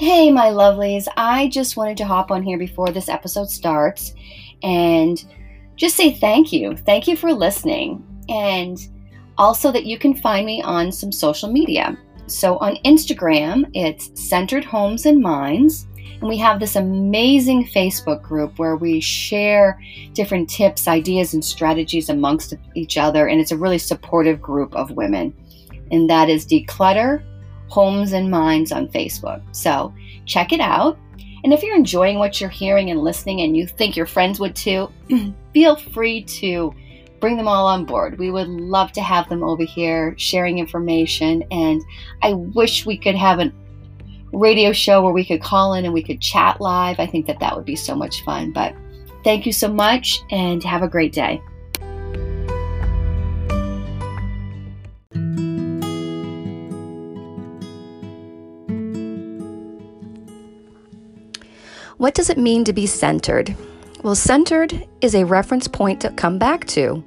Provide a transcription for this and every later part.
Hey, my lovelies. I just wanted to hop on here before this episode starts and just say thank you. Thank you for listening. And also that you can find me on some social media. So on Instagram, it's Centered Homes and Minds. And we have this amazing Facebook group where we share different tips, ideas, and strategies amongst each other. And it's a really supportive group of women. And that is Declutter Homes and Minds on Facebook. So check it out. And if you're enjoying what you're hearing and listening and you think your friends would too, feel free to bring them all on board. We would love to have them over here sharing information. And I wish we could have a radio show where we could call in and we could chat live. I think that that would be so much fun. But thank you so much and have a great day. What does it mean to be centered? Well, centered is a reference point to come back to.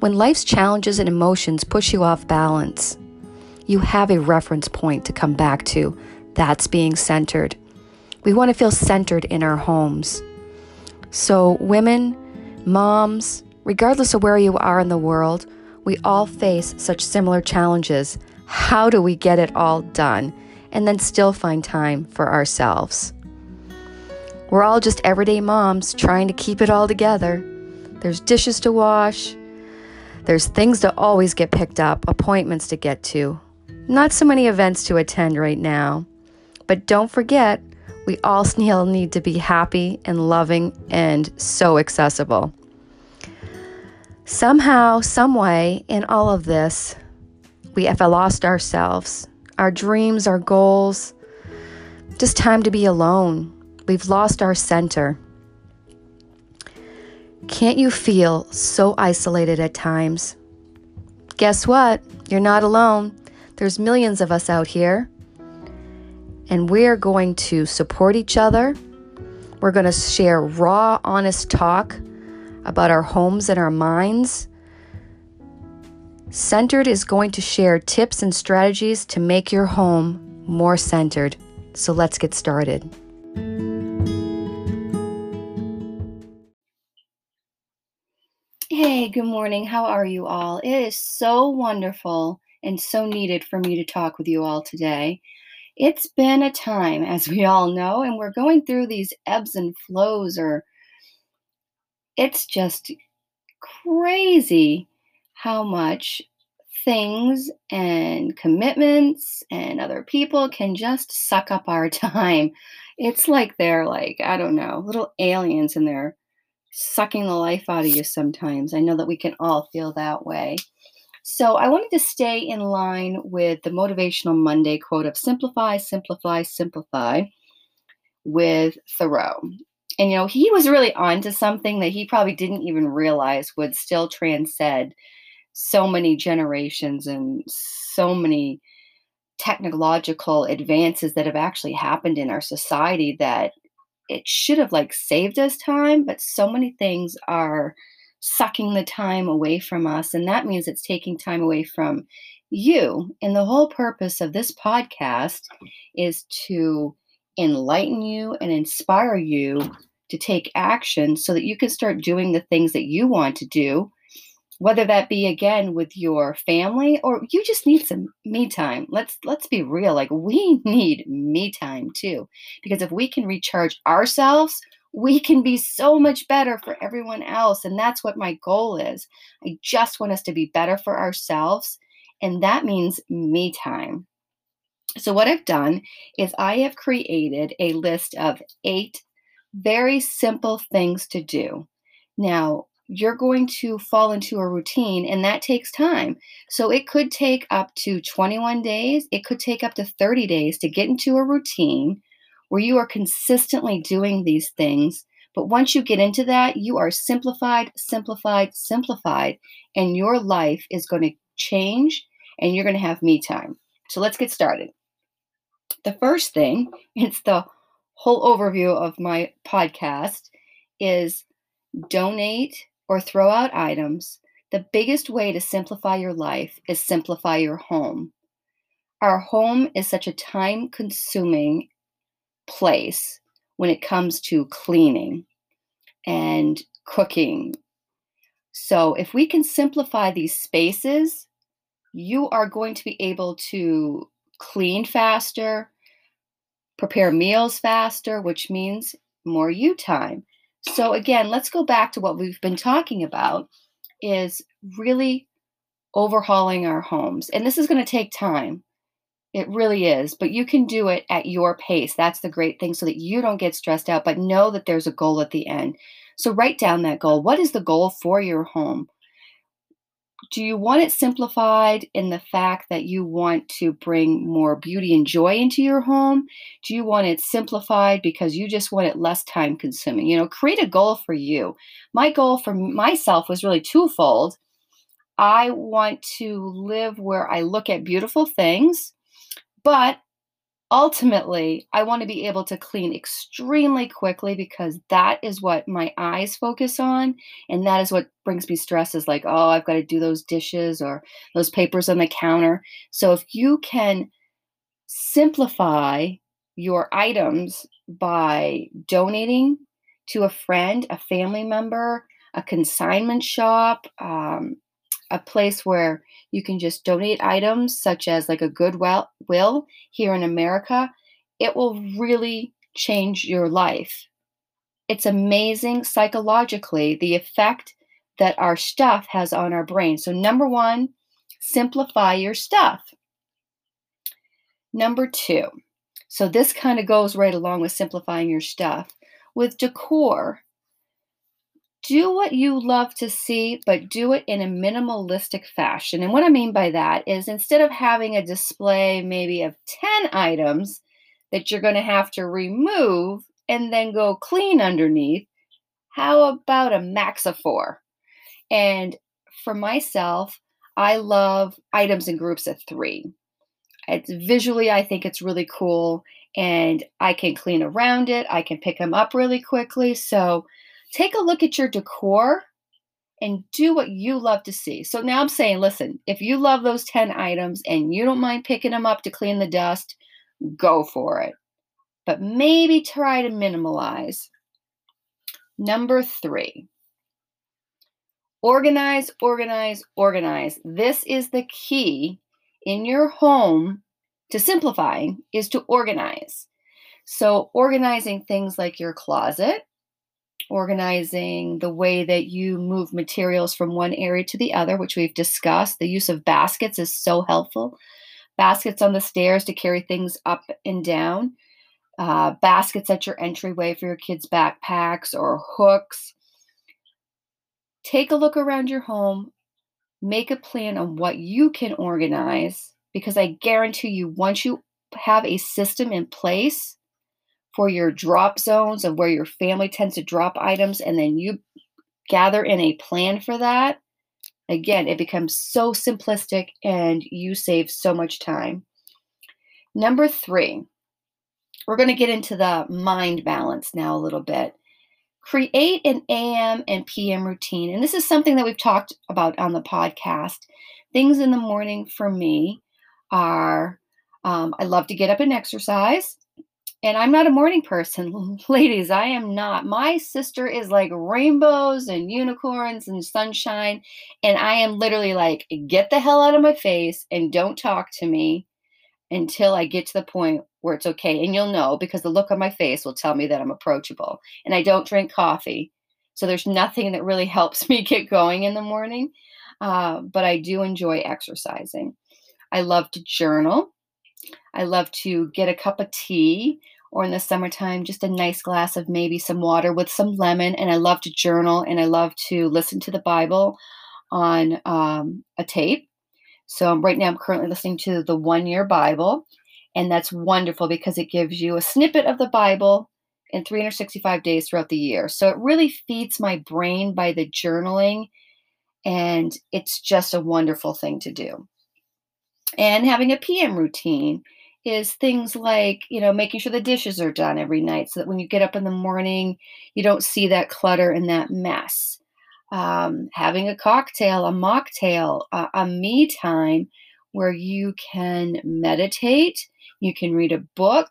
When life's challenges and emotions push you off balance, you have a reference point to come back to. That's being centered. We want to feel centered in our homes. So, women, moms, regardless of where you are in the world, we all face such similar challenges. How do we get it all done and then still find time for ourselves? We're all just everyday moms trying to keep it all together. There's dishes to wash, there's things to always get picked up, appointments to get to, not so many events to attend right now. But don't forget, we all still need to be happy and loving and so accessible. Somehow, some way, in all of this, we have lost ourselves, our dreams, our goals, just time to be alone, We've lost our center. Can't you feel so isolated at times? Guess what? You're not alone. There's millions of us out here. And we're going to support each other. We're going to share raw, honest talk about our homes and our minds. Centered is going to share tips and strategies to make your home more centered. So let's get started. Hey, good morning. How are you all? It is so wonderful and so needed for me to talk with you all today. It's been a time, as we all know, and we're going through these ebbs and flows, or it's just crazy how much things and commitments and other people can just suck up our time. It's like they're like, I don't know, little aliens in there sucking the life out of you sometimes. I know that we can all feel that way. So I wanted to stay in line with the Motivational Monday quote of simplify, simplify, simplify with Thoreau. And you know, he was really onto something that he probably didn't even realize would still transcend so many generations and so many technological advances that have actually happened in our society that it should have like saved us time, but so many things are sucking the time away from us. And that means it's taking time away from you. And the whole purpose of this podcast is to enlighten you and inspire you to take action so that you can start doing the things that you want to do whether that be again with your family or you just need some me time. Let's let's be real like we need me time too because if we can recharge ourselves we can be so much better for everyone else and that's what my goal is. I just want us to be better for ourselves and that means me time. So what i've done is i have created a list of eight very simple things to do. Now you're going to fall into a routine and that takes time. So it could take up to 21 days, it could take up to 30 days to get into a routine where you are consistently doing these things. But once you get into that, you are simplified, simplified, simplified, and your life is going to change and you're going to have me time. So let's get started. The first thing, it's the whole overview of my podcast, is donate or throw out items, the biggest way to simplify your life is simplify your home. Our home is such a time consuming place when it comes to cleaning and cooking. So, if we can simplify these spaces, you are going to be able to clean faster, prepare meals faster, which means more you time. So again, let's go back to what we've been talking about is really overhauling our homes. And this is going to take time. It really is, but you can do it at your pace. That's the great thing so that you don't get stressed out, but know that there's a goal at the end. So write down that goal. What is the goal for your home? Do you want it simplified in the fact that you want to bring more beauty and joy into your home? Do you want it simplified because you just want it less time consuming? You know, create a goal for you. My goal for myself was really twofold. I want to live where I look at beautiful things, but ultimately, I want to be able to clean extremely quickly because that is what my eyes focus on. And that is what brings me stress is like, oh, I've got to do those dishes or those papers on the counter. So if you can simplify your items by donating to a friend, a family member, a consignment shop, um, a place where you can just donate items such as like a goodwill will here in America. It will really change your life. It's amazing psychologically the effect that our stuff has on our brain. So, number one, simplify your stuff. Number two, so this kind of goes right along with simplifying your stuff. With decor, do what you love to see, but do it in a minimalistic fashion. And what I mean by that is instead of having a display maybe of 10 items that you're going to have to remove and then go clean underneath, how about a max of four? And for myself, I love items in groups of three. It's visually, I think it's really cool, and I can clean around it. I can pick them up really quickly. So, take a look at your decor and do what you love to see. So now I'm saying, listen, if you love those 10 items and you don't mind picking them up to clean the dust, go for it. But maybe try to minimalize. Number three, organize, organize, organize. This is the key in your home to simplifying is to organize. So organizing things like your closet, organizing the way that you move materials from one area to the other, which we've discussed. The use of baskets is so helpful. Baskets on the stairs to carry things up and down, uh, baskets at your entryway for your kids' backpacks or hooks. Take a look around your home, make a plan on what you can organize, because I guarantee you, once you have a system in place, for your drop zones of where your family tends to drop items and then you gather in a plan for that, again, it becomes so simplistic and you save so much time. Number three, we're going to get into the mind balance now a little bit. Create an AM and PM routine. And this is something that we've talked about on the podcast. Things in the morning for me are um, I love to get up and exercise. And I'm not a morning person. Ladies, I am not. My sister is like rainbows and unicorns and sunshine. And I am literally like, get the hell out of my face and don't talk to me until I get to the point where it's okay. And you'll know because the look on my face will tell me that I'm approachable. And I don't drink coffee. So there's nothing that really helps me get going in the morning. Uh, but I do enjoy exercising. I love to journal. I love to get a cup of tea or in the summertime, just a nice glass of maybe some water with some lemon. And I love to journal and I love to listen to the Bible on um, a tape. So right now, I'm currently listening to the One Year Bible. And that's wonderful because it gives you a snippet of the Bible in 365 days throughout the year. So it really feeds my brain by the journaling. And it's just a wonderful thing to do. And having a PM routine is things like, you know, making sure the dishes are done every night so that when you get up in the morning, you don't see that clutter and that mess. Um, having a cocktail, a mocktail, a, a me time where you can meditate, you can read a book,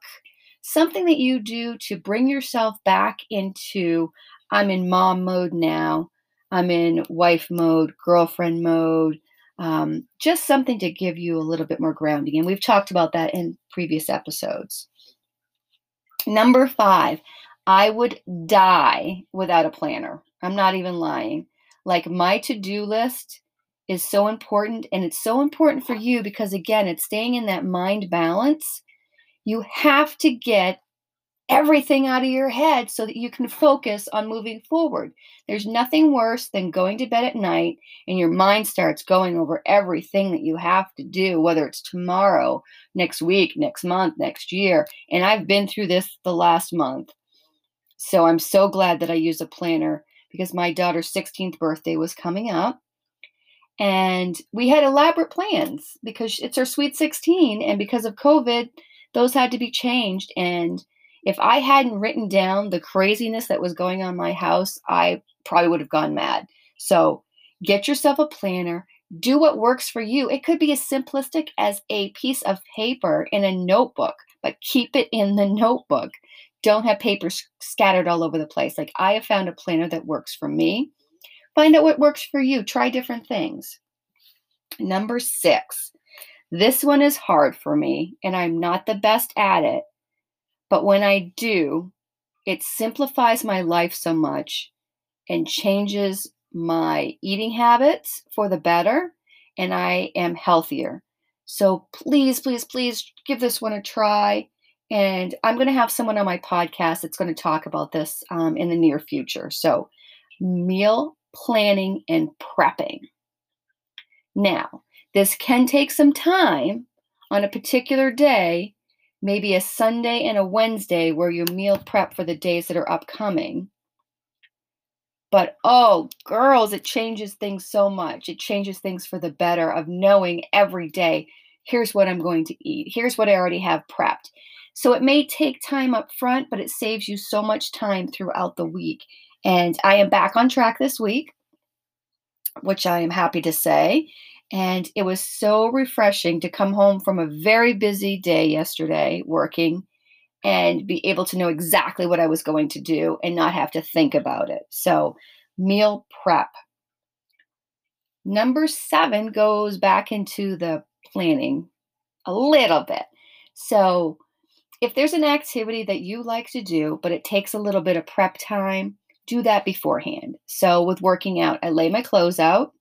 something that you do to bring yourself back into I'm in mom mode now, I'm in wife mode, girlfriend mode, um, just something to give you a little bit more grounding. And we've talked about that in previous episodes. Number five, I would die without a planner. I'm not even lying. Like my to do list is so important, and it's so important for you because, again, it's staying in that mind balance. You have to get everything out of your head so that you can focus on moving forward. There's nothing worse than going to bed at night and your mind starts going over everything that you have to do, whether it's tomorrow, next week, next month, next year. And I've been through this the last month. So I'm so glad that I use a planner because my daughter's 16th birthday was coming up. And we had elaborate plans because it's her sweet 16. And because of COVID, those had to be changed. And if I hadn't written down the craziness that was going on my house, I probably would have gone mad. So get yourself a planner, do what works for you. It could be as simplistic as a piece of paper in a notebook, but keep it in the notebook. Don't have paper scattered all over the place. Like I have found a planner that works for me. Find out what works for you. Try different things. Number six. This one is hard for me, and I'm not the best at it but when I do, it simplifies my life so much and changes my eating habits for the better, and I am healthier. So please, please, please give this one a try. And I'm going to have someone on my podcast that's going to talk about this um, in the near future. So, meal planning and prepping. Now, this can take some time on a particular day maybe a Sunday and a Wednesday where you meal prep for the days that are upcoming. But oh, girls, it changes things so much. It changes things for the better of knowing every day here's what I'm going to eat, here's what I already have prepped. So it may take time up front, but it saves you so much time throughout the week. And I am back on track this week, which I am happy to say. And it was so refreshing to come home from a very busy day yesterday working and be able to know exactly what I was going to do and not have to think about it. So, meal prep. Number seven goes back into the planning a little bit. So, if there's an activity that you like to do, but it takes a little bit of prep time, do that beforehand. So, with working out, I lay my clothes out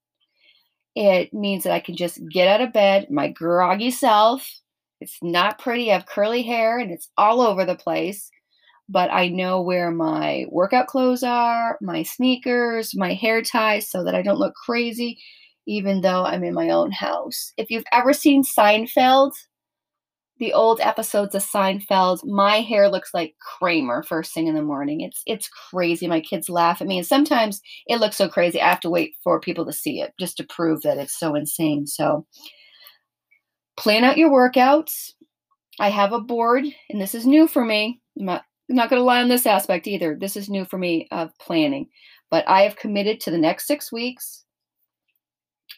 it means that I can just get out of bed, my groggy self. It's not pretty. I have curly hair and it's all over the place, but I know where my workout clothes are, my sneakers, my hair ties, so that I don't look crazy, even though I'm in my own house. If you've ever seen Seinfeld, the old episodes of Seinfeld, my hair looks like Kramer first thing in the morning. It's it's crazy. My kids laugh at me, and sometimes it looks so crazy. I have to wait for people to see it just to prove that it's so insane. So, plan out your workouts. I have a board, and this is new for me. I'm not, I'm not going to lie on this aspect either. This is new for me of planning, but I have committed to the next six weeks.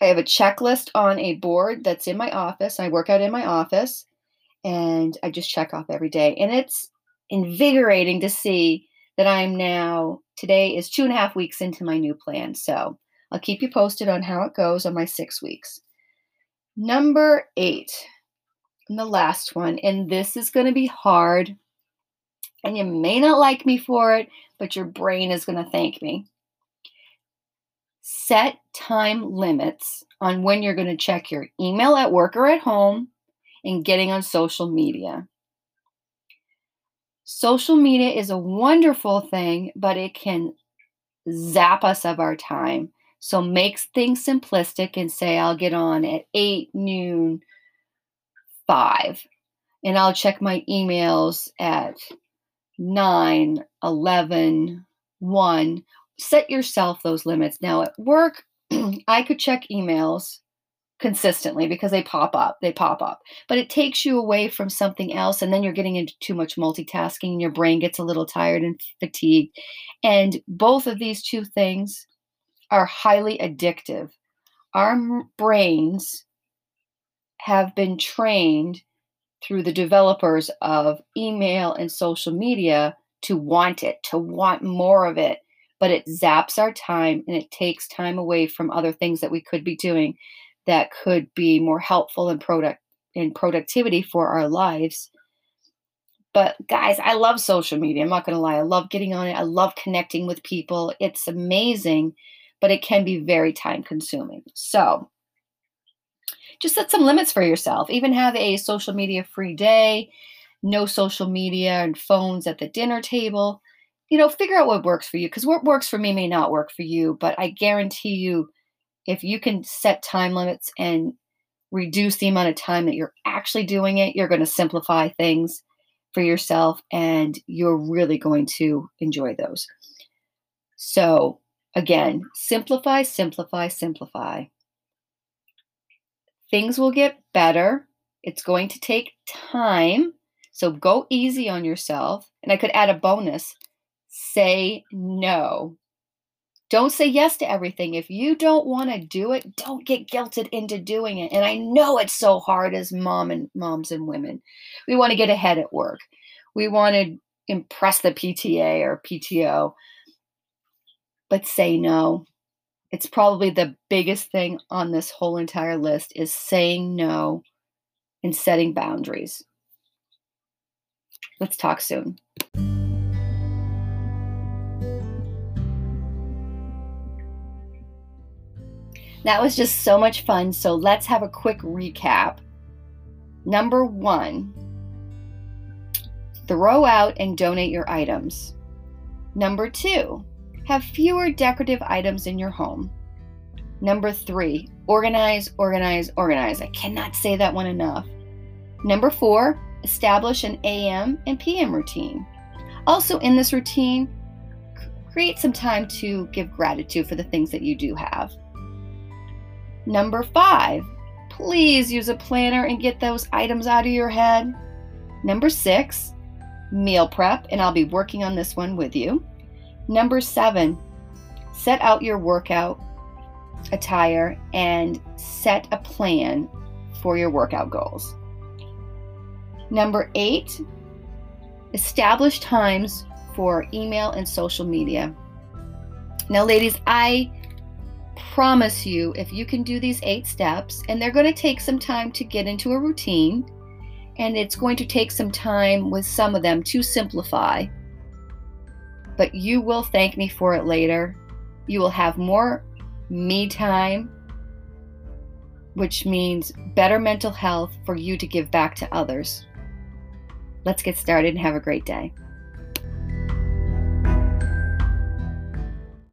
I have a checklist on a board that's in my office. I work out in my office and I just check off every day. And it's invigorating to see that I'm now, today is two and a half weeks into my new plan. So I'll keep you posted on how it goes on my six weeks. Number eight, and the last one, and this is going to be hard, and you may not like me for it, but your brain is going to thank me. Set time limits on when you're going to check your email at work or at home and getting on social media. Social media is a wonderful thing, but it can zap us of our time. So make things simplistic and say, I'll get on at 8, noon, 5. And I'll check my emails at 9, 11, 1. Set yourself those limits. Now at work, I could check emails consistently because they pop up they pop up. But it takes you away from something else and then you're getting into too much multitasking and your brain gets a little tired and fatigued. And both of these two things are highly addictive. Our brains have been trained through the developers of email and social media to want it, to want more of it. But it zaps our time and it takes time away from other things that we could be doing that could be more helpful and product in productivity for our lives. But guys, I love social media. I'm not going to lie. I love getting on it. I love connecting with people. It's amazing, but it can be very time consuming. So, just set some limits for yourself. Even have a social media free day, no social media and phones at the dinner table. You know, figure out what works for you because what works for me may not work for you. But I guarantee you, if you can set time limits and reduce the amount of time that you're actually doing it, you're going to simplify things for yourself and you're really going to enjoy those. So, again, simplify, simplify, simplify. Things will get better. It's going to take time. So go easy on yourself. And I could add a bonus say no. Don't say yes to everything. If you don't want to do it, don't get guilted into doing it. And I know it's so hard as mom and moms and women. We want to get ahead at work. We want to impress the PTA or PTO. But say no it's probably the biggest thing on this whole entire list is saying no and setting boundaries. Let's talk soon. That was just so much fun. So let's have a quick recap. Number one, throw out and donate your items. Number two, have fewer decorative items in your home. Number three, organize, organize, organize. I cannot say that one enough. Number four, establish an AM and PM routine. Also, in this routine, create some time to give gratitude for the things that you do have. Number five, please use a planner and get those items out of your head. Number six, meal prep, and I'll be working on this one with you. Number seven, set out your workout attire and set a plan for your workout goals. Number eight, establish times for email and social media. Now, ladies, I promise you, if you can do these eight steps, and they're going to take some time to get into a routine, and it's going to take some time with some of them to simplify but you will thank me for it later. You will have more me time, which means better mental health for you to give back to others. Let's get started and have a great day.